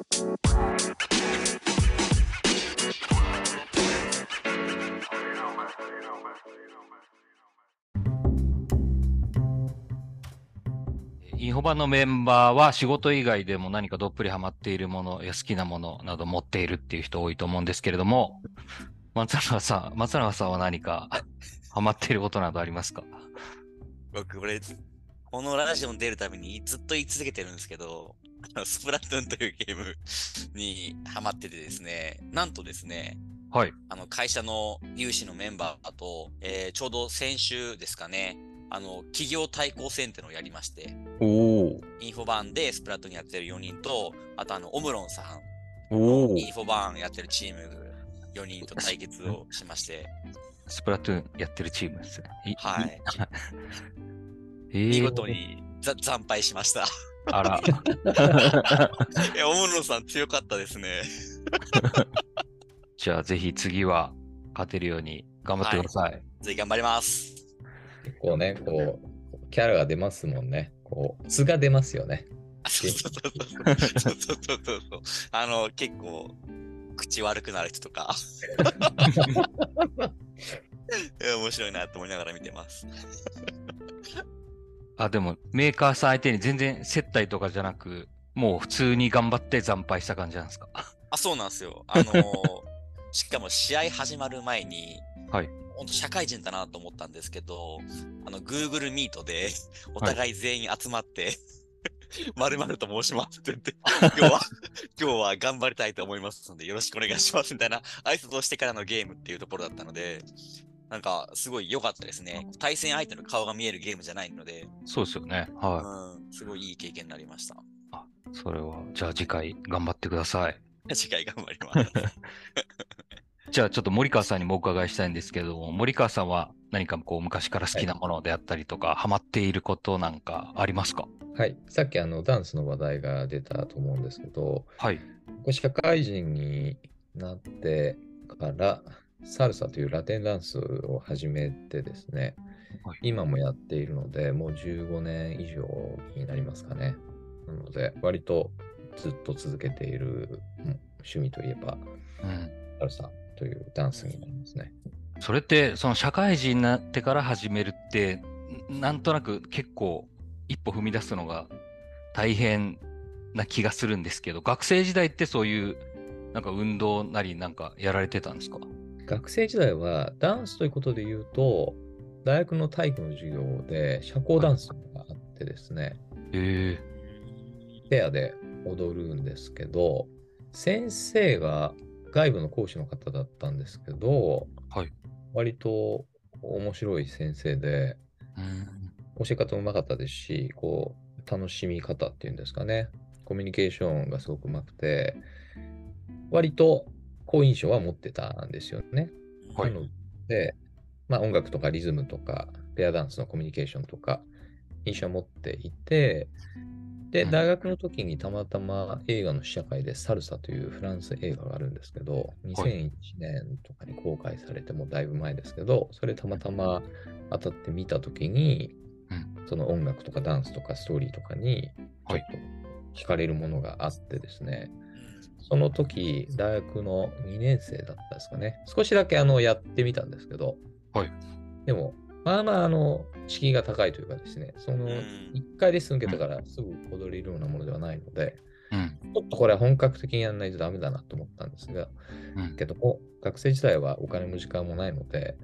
インフォバのメンバーは仕事以外でも何かどっぷりハマっているものや好きなものなど持っているっていう人多いと思うんですけれども、松永さん、松永さんは何かハマっていることなどありますか？僕、これ、このラジオに出るためにずっと言い続けてるんですけど、スプラトゥーンというゲームにハマっててですね、なんとですね、はい。あの会社の有志のメンバーと、えーちょうど先週ですかね、あの企業対抗戦っていうのをやりまして、おお。インフォバーンでスプラトゥーンやってる4人と、あとあのオムロンさん、おインフォバーンやってるチーム4人と対決をしまして、スプラトゥーンやってるチームですね。いはい。えー 見事にざ惨敗しました。あら。いや、オムロンさん強かったですね。じゃあぜひ次は勝てるように頑張ってください。ぜひ頑張ります。結構ね、こう、キャラが出ますもんね。こう、素が出ますよね。あそうそうそうそう。そう。あの、結構、口悪くなる人とか。面白いなと思いながら見てます。あ、でもメーカーさん相手に全然接待とかじゃなく、もう普通に頑張って惨敗した感じなんですか？あ、そうなんですよ。あのーしかも試合始まる前に、はい。本当社会人だなと思ったんですけど、あの、Google Meet でお互い全員集まって、まるまると申しますって言って、今日は、今日は頑張りたいと思いますので、よろしくお願いしますみたいな挨拶をしてからのゲームっていうところだったので、なんか、すごい良かったですね。対戦相手の顔が見えるゲームじゃないので、そうですよね。はうん、すごいいい経験になりました。い。それは、じゃあ次回頑張ってください。次回頑張ります。じゃあちょっと森川さんにもお伺いしたいんですけども、森川さんは何かこう昔から好きなものであったりとか、ハマっていることなんかありますか？はい。さっきあのダンスの話題が出たと思うんですけど、はい。僕社会人になってから、サルサというラテンダンスを始めてですね、はい今もやっているので、もう15年以上になりますかね。なので、割とずっと続けているうん趣味といえば、うん。サルサというダンスになりますね。それって、その社会人になってから始めるって、んなんとなく結構一歩踏み出すのが大変な気がするんですけど、学生時代ってそういうなんか運動なりなんかやられてたんですか？学生時代はダンスということで言うと、大学の体育の授業で社交ダンスがあってですね、へえ。ペアで踊るんですけど、先生が外部の講師の方だったんですけど、はい。割と面白い先生で、うん。教え方もうまかったですし、こう、楽しみ方っていうんですかね、コミュニケーションがすごくうまくて、割と好印象は持ってたんですよね。はい。なので、まあ、音楽とかリズムとか、ペアダンスのコミュニケーションとか、印象を持っていて、で、うん。大学の時にたまたま映画の試写会でサルサというフランス映画があるんですけど、2001年とかに公開されてもだいぶ前ですけど、それたまたま当たって見た時に、うん。その音楽とかダンスとかストーリーとかに、ちょっと惹かれるものがあってですね、その時、大学の2年生だったですかね。少しだけあのやってみたんですけど、はいでも、まあまあ、あの、敷居が高いというかですね、その、うん1回レッスン受けたからすぐ踊れるようなものではないので、うん。ちょっとこれは本格的にやらないとダメだなと思ったんですが、うん。けども、学生時代はお金も時間もないので、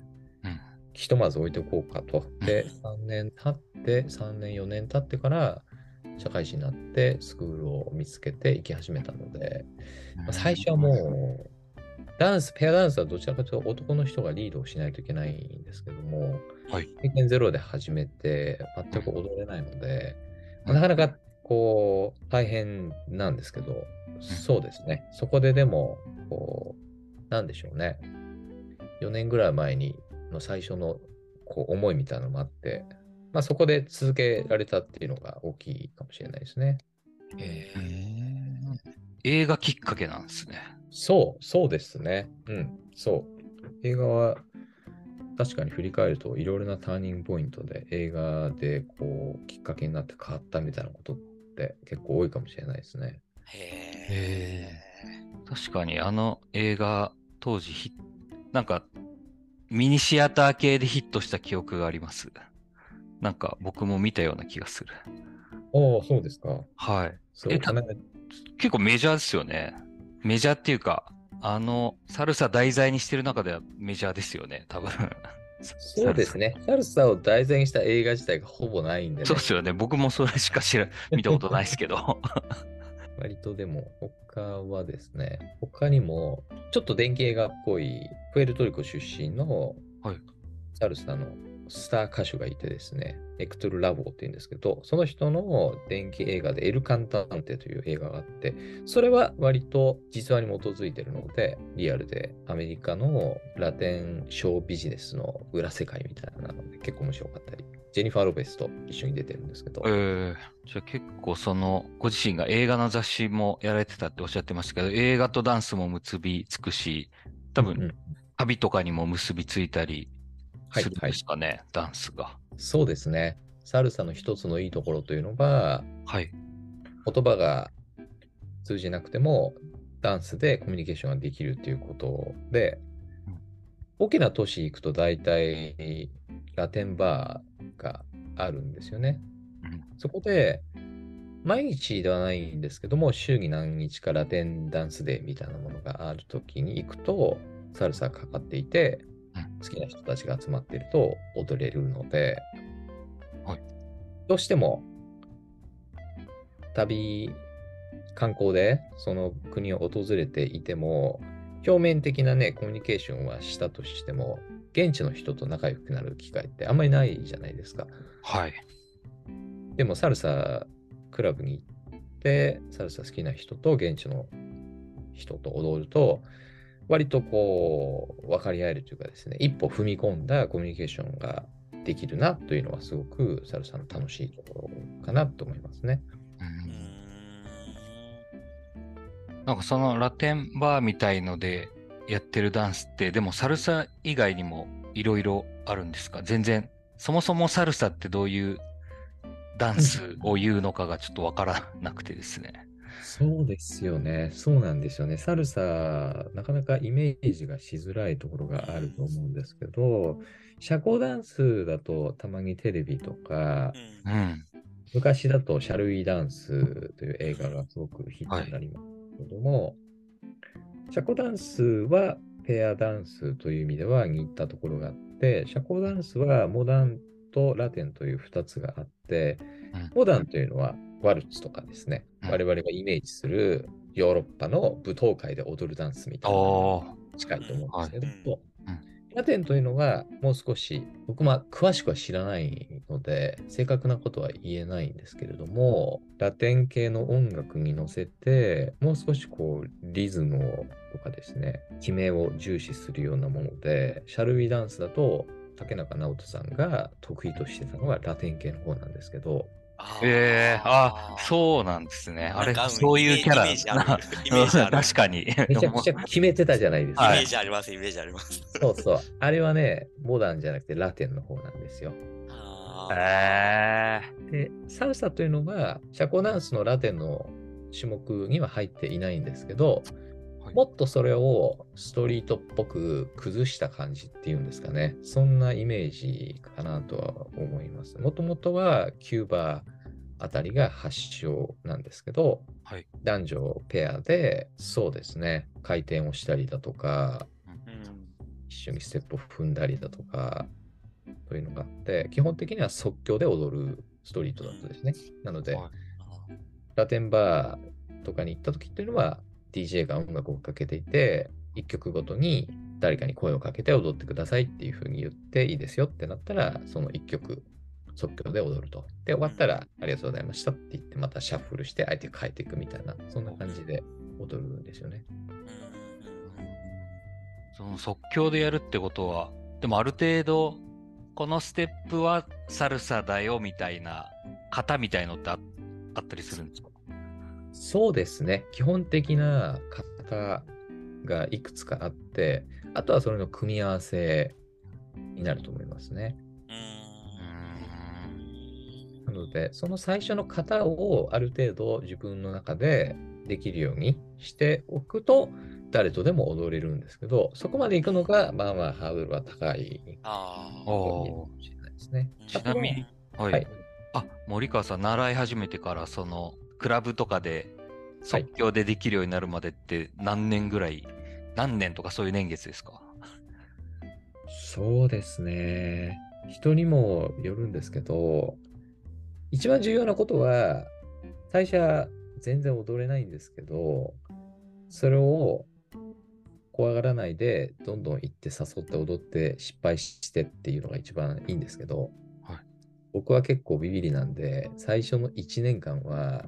うんひとまず置いておこうかと。で、3年経って、3年、4年経ってから、社会人になってスクールを見つけて行き始めたので、まあ最初はもう、ダンス、ペアダンスはどちらかというと男の人がリードをしないといけないんですけども、はい経験ゼロで始めて、全く踊れないので、うんなかなかこう、大変なんですけど、そうですね。そこででも、こう、なんでしょうね。4年ぐらい前にの最初のこう思いみたいなのもあって、まあ、そこで続けられたっていうのが大きいかもしれないですね。へうーん映画きっかけなんですね。そう、そうですね。うん、そう。映画は確かに振り返るといろいろなターニングポイントで映画でこうきっかけになって変わったみたいなことって結構多いかもしれないですね。へへ確かにあの映画当時ヒなんかミニシアター系でヒットした記憶があります。なんか僕も見たような気がする。おお、そうですか。はい。えたね結構メジャーですよね。メジャーっていうか、あの、サルサ題材にしてる中ではメジャーですよね、多分。そうですね。サルサを題材にした映画自体がほぼないんで、ね、そうですよね。僕もそれしか知ら、見たことないですけど。割とでも、他はですね、他にも、ちょっと電気映画っぽい、プエルトリコ出身のはいサルサのスター歌手がいてですね、エクトル・ラボーって言うんですけど、その人の電気映画でエル・カンタンテという映画があって、それは割と実話に基づいてるので、リアルでアメリカのラテンショービジネスの裏世界みたいなので結構面白かったり、ジェニファー・ロペスと一緒に出てるんですけど、えー、じゃあ結構その、ご自身が映画の雑誌もやられてたっておっしゃってましたけど、映画とダンスも結びつくし、多分、うんうん旅とかにも結びついたりはいするんですかね、ダンスが。そうですね。サルサの一つのいいところというのが、はい。言葉が通じなくても、ダンスでコミュニケーションができるということでうん、大きな都市行くと大体ラテンバーがあるんですよね。うんそこで、毎日ではないんですけども、週に何日かラテンダンスデーみたいなものがあるときに行くと、サルサがかかっていてうん、好きな人たちが集まっていると踊れるので、はいどうしても旅、観光でその国を訪れていても、表面的なね、コミュニケーションはしたとしても、現地の人と仲良くなる機会ってあんまりないじゃないですか。はい。でもサルサクラブに行って、サルサ好きな人と現地の人と踊ると、割とこう、分かり合えるというかですね、一歩踏み込んだコミュニケーションができるなというのはすごくサルサの楽しいところかなと思いますね。うー。うんんなんかそのラテンバーみたいのでやってるダンスって、でもサルサ以外にもいろいろあるんですか？全然、そもそもサルサってどういうダンスを言うのかがちょっとわからなくてですね。そうですよね。そうなんですよね。サルサ、なかなかイメージがしづらいところがあると思うんですけど、社交ダンスだとたまにテレビとか、うんうん。昔だとシャルウィーダンスという映画がすごくヒットになりますけども、社交ダンスはペアダンスという意味では似たところがあって、社交ダンスはモダンとラテンという2つがあって、うんモダンというのはワルツとかですね、うん。我々がイメージするヨーロッパの舞踏会で踊るダンスみたいな近いと思うんですけど、ラテンというのがもう少し、僕も詳しくは知らないので、正確なことは言えないんですけれども、ラテン系の音楽に乗せて、もう少しこう、リズムをとかですね、決めを重視するようなもので、シャルウィダンスだと、竹中直人さんが得意としてたのはラテン系の方なんですけど、ああ。ええあ、そうなんですね。あれそういうキャラ イメージある。イメージある。確かに。めちゃくちゃ決めてたじゃないですか。イメはいージあります、イメージあります。そうそう。あれはね、モダンじゃなくてラテンの方なんですよ。あーえで、サルサというのが、社交ダンスのラテンの種目には入っていないんですけど、はいもっとそれをストリートっぽく崩した感じっていうんですかね。そんなイメージかなとは思います。もともとはキューバあたりが発祥なんですけど、はい男女ペアで、そうですね、回転をしたりだとか、うん一緒にステップを踏んだりだとか、というのがあって、基本的には即興で踊るストリートだったですね。なので、はいラテンバーとかに行った時っていうのは、DJ が音楽をかけていて、1曲ごとに誰かに声をかけて踊ってくださいっていう風に言っていいですよってなったら、その1曲即興で踊ると。で、終わったら、ありがとうございましたって言って、またシャッフルして相手変えていくみたいな、そんな感じで踊るんですよね。その即興でやるってことは、でもある程度、このステップはサルサだよみたいな型みたいのってああったりするんですか？そうですね。基本的な型がいくつかあって、あとはそれの組み合わせになると思いますね。うんなので、その最初の型をある程度自分の中でできるようにしておくと、誰とでも踊れるんですけど、そこまで行くのが、まあまあハードルは高いああ。ちなみに、はい、はい。あ、森川さん、習い始めてから、その、クラブとかで即興でできるようになるまでって何年ぐらい、何年とかそういう年月ですか？そうですね。人にもよるんですけど、一番重要なことは、最初は全然踊れないんですけど、それを怖がらないで、どんどん行って誘って踊って失敗してっていうのが一番いいんですけど、はい。僕は結構ビビりなんで、最初の1年間は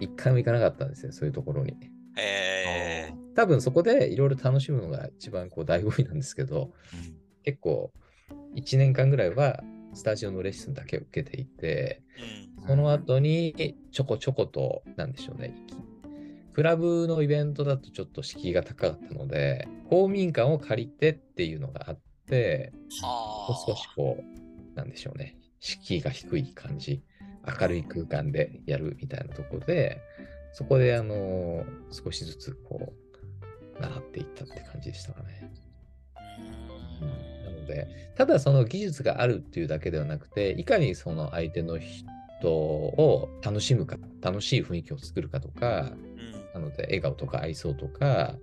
一回も行かなかったんですよ、そういうところに。ええ多分そこでいろいろ楽しむのが一番こう醍醐味なんですけど、うん結構1年間ぐらいはスタジオのレッスンだけ受けていて、うん。その後にちょこちょこと、なんでしょうね、クラブのイベントだとちょっと敷居が高かったので、公民館を借りてっていうのがあって、はあ。少しこう、なんでしょうね、敷居が低い感じ、明るい空間でやるみたいなところで、そこであの少しずつこう、習っていったって感じでしたかね。うんなので、ただその技術があるっていうだけではなくて、いかにその相手の人を楽しむか、楽しい雰囲気を作るかとか、なので笑顔とか愛想とか。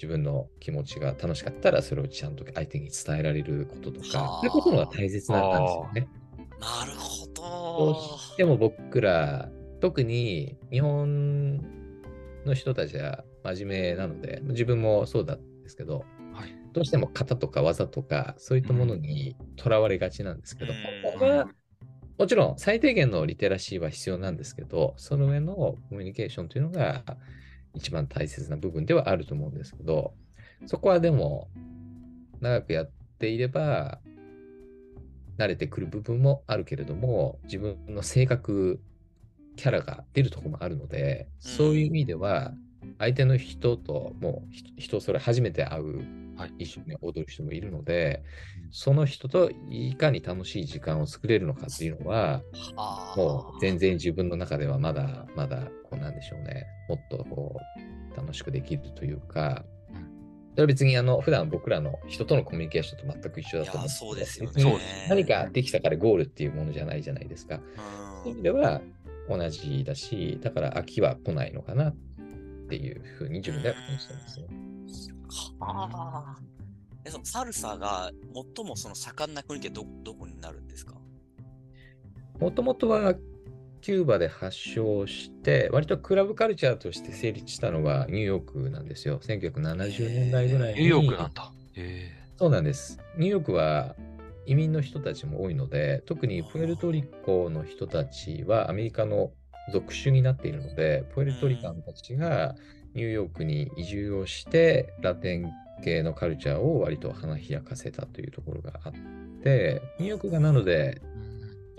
自分の気持ちが楽しかったらそれをちゃんと相手に伝えられることとはかあ、そういうことが大切なんですよね。なるほどどう。しても僕ら、特に日本の人たちは真面目なので、自分もそうだったんですけど、はいどうしても型とか技とかそういったものにとらわれがちなんですけど、うんここはもちろん最低限のリテラシーは必要なんですけど、その上のコミュニケーションというのが一番大切な部分ではあると思うんですけど、そこはでも長くやっていれば慣れてくる部分もあるけれども、自分の性格、キャラが出るところもあるので、うんそういう意味では相手の人ともう人人それ初めて会うはい。一緒に踊る人もいるので、その人といかに楽しい時間を作れるのかっていうのは、はあもう全然自分の中ではまだまだこうなんでしょうね、もっとこう楽しくできるというかうん、それは別にあの普段僕らの人とのコミュニケーションと全く一緒だと思いやんそうですよね何かできたからゴールっていうものじゃないじゃないですか。そういう意味では同じだし、だから飽きは来ないのかなっていうふうに自分では感じてますね。はあ。え、そのサルサが最もその盛んな国ってど、どこになるんですか？もともとはキューバで発祥して、割とクラブカルチャーとして成立したのはニューヨークなんですよ。1970年代ぐらいに。ニューヨークなんだ。へそうなんです。ニューヨークは移民の人たちも多いので、特にプエルトリコの人たちはアメリカの属種になっているので、プエルトリカンたちがニューヨークに移住をして、ラテン系のカルチャーを割と花開かせたというところがあって、ニューヨークがなので、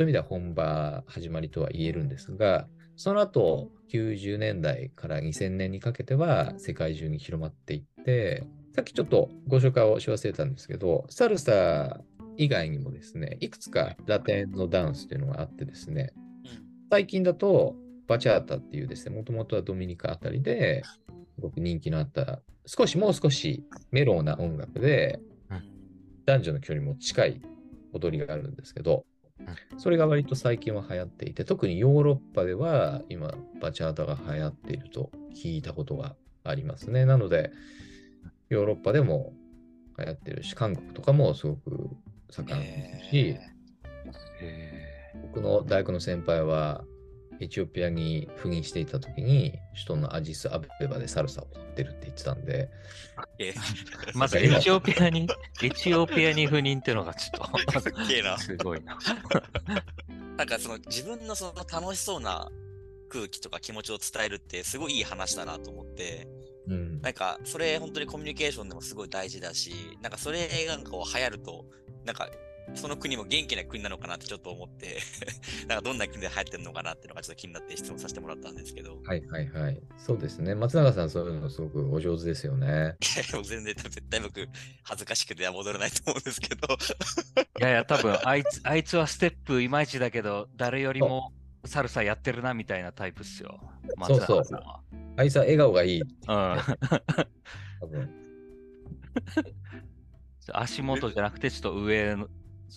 そういう意味では本場始まりとは言えるんですが、その後90年代から2000年にかけては世界中に広まっていって、さっきちょっとご紹介をし忘れたんですけど、サルサ以外にもですね、いくつかラテンのダンスというのがあってですね、うん。最近だとバチャータっていうですね、もともとはドミニカあたりで、すごく人気のあった、少しもう少しメロウな音楽で、男女の距離も近い踊りがあるんですけど、それが割と最近は流行っていて、特にヨーロッパでは今、バチャータが流行っていると聞いたことがありますね。なので、ヨーロッパでも流行ってるし、韓国とかもすごく盛んですし。僕の大学の先輩はエチオピアに赴任していた時に、首都のアジス・アベバでサルサを踊ってるって言ってたんで、え。え。まずエチオピアに、エチオピアに赴任っていうのがちょっすっげえな。と、すごいな。なんかその自分のその楽しそうな空気とか気持ちを伝えるってすごいいい話だなと思って、うん、なんかそれ本当にコミュニケーションでもすごい大事だし、なんかそれがこう流行ると、なんかその国も元気な国なのかなってちょっと思って、なんかどんな国で流行ってるのかなっていうのがちょっと気になって質問させてもらったんですけど、はいはいはい。そうですね。松永さん、そういうのすごくお上手ですよね。いや全然絶対僕恥ずかしくて戻らないと思うんですけど、いやいや、多分あいつ、あいつはステップいまいちだけど、誰よりもサルサやってるなみたいなタイプっすよ。松そうそう永さんは。あいつは笑顔がいい。うん。多分 足元じゃなくて、ちょっと上の、ち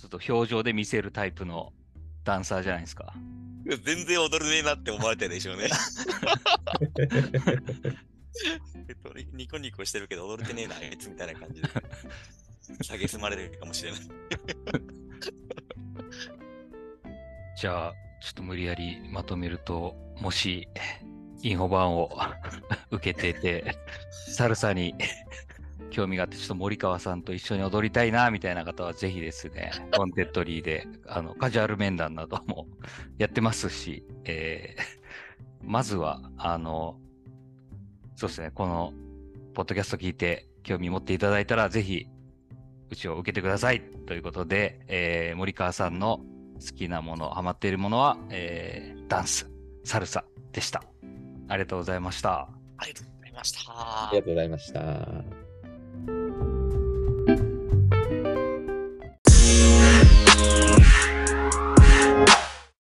ょっと表情で見せるタイプのダンサーじゃないですか。全然踊れねえなって思われてるでしょうね。え っと、ニコニコしてるけど踊れてねえな、あいつみたいな感じで。蔑まれるかもしれない。じゃあ、ちょっと無理やりまとめると、もし、インフォバーンを受けてて、サルサに興味があって、ちょっと森川さんと一緒に踊りたいな、みたいな方は、ぜひですね、Wantedly で、あの、カジュアル面談などもやってますし、えーまずは、あの、そうですね、この、ポッドキャスト聞いて、興味持っていただいたら、ぜひ、うちを受けてください。ということで、えー森川さんの好きなもの、ハマっているものは、えーダンス、サルサでした。ありがとうございました。ありがとうございましたありがとうございました。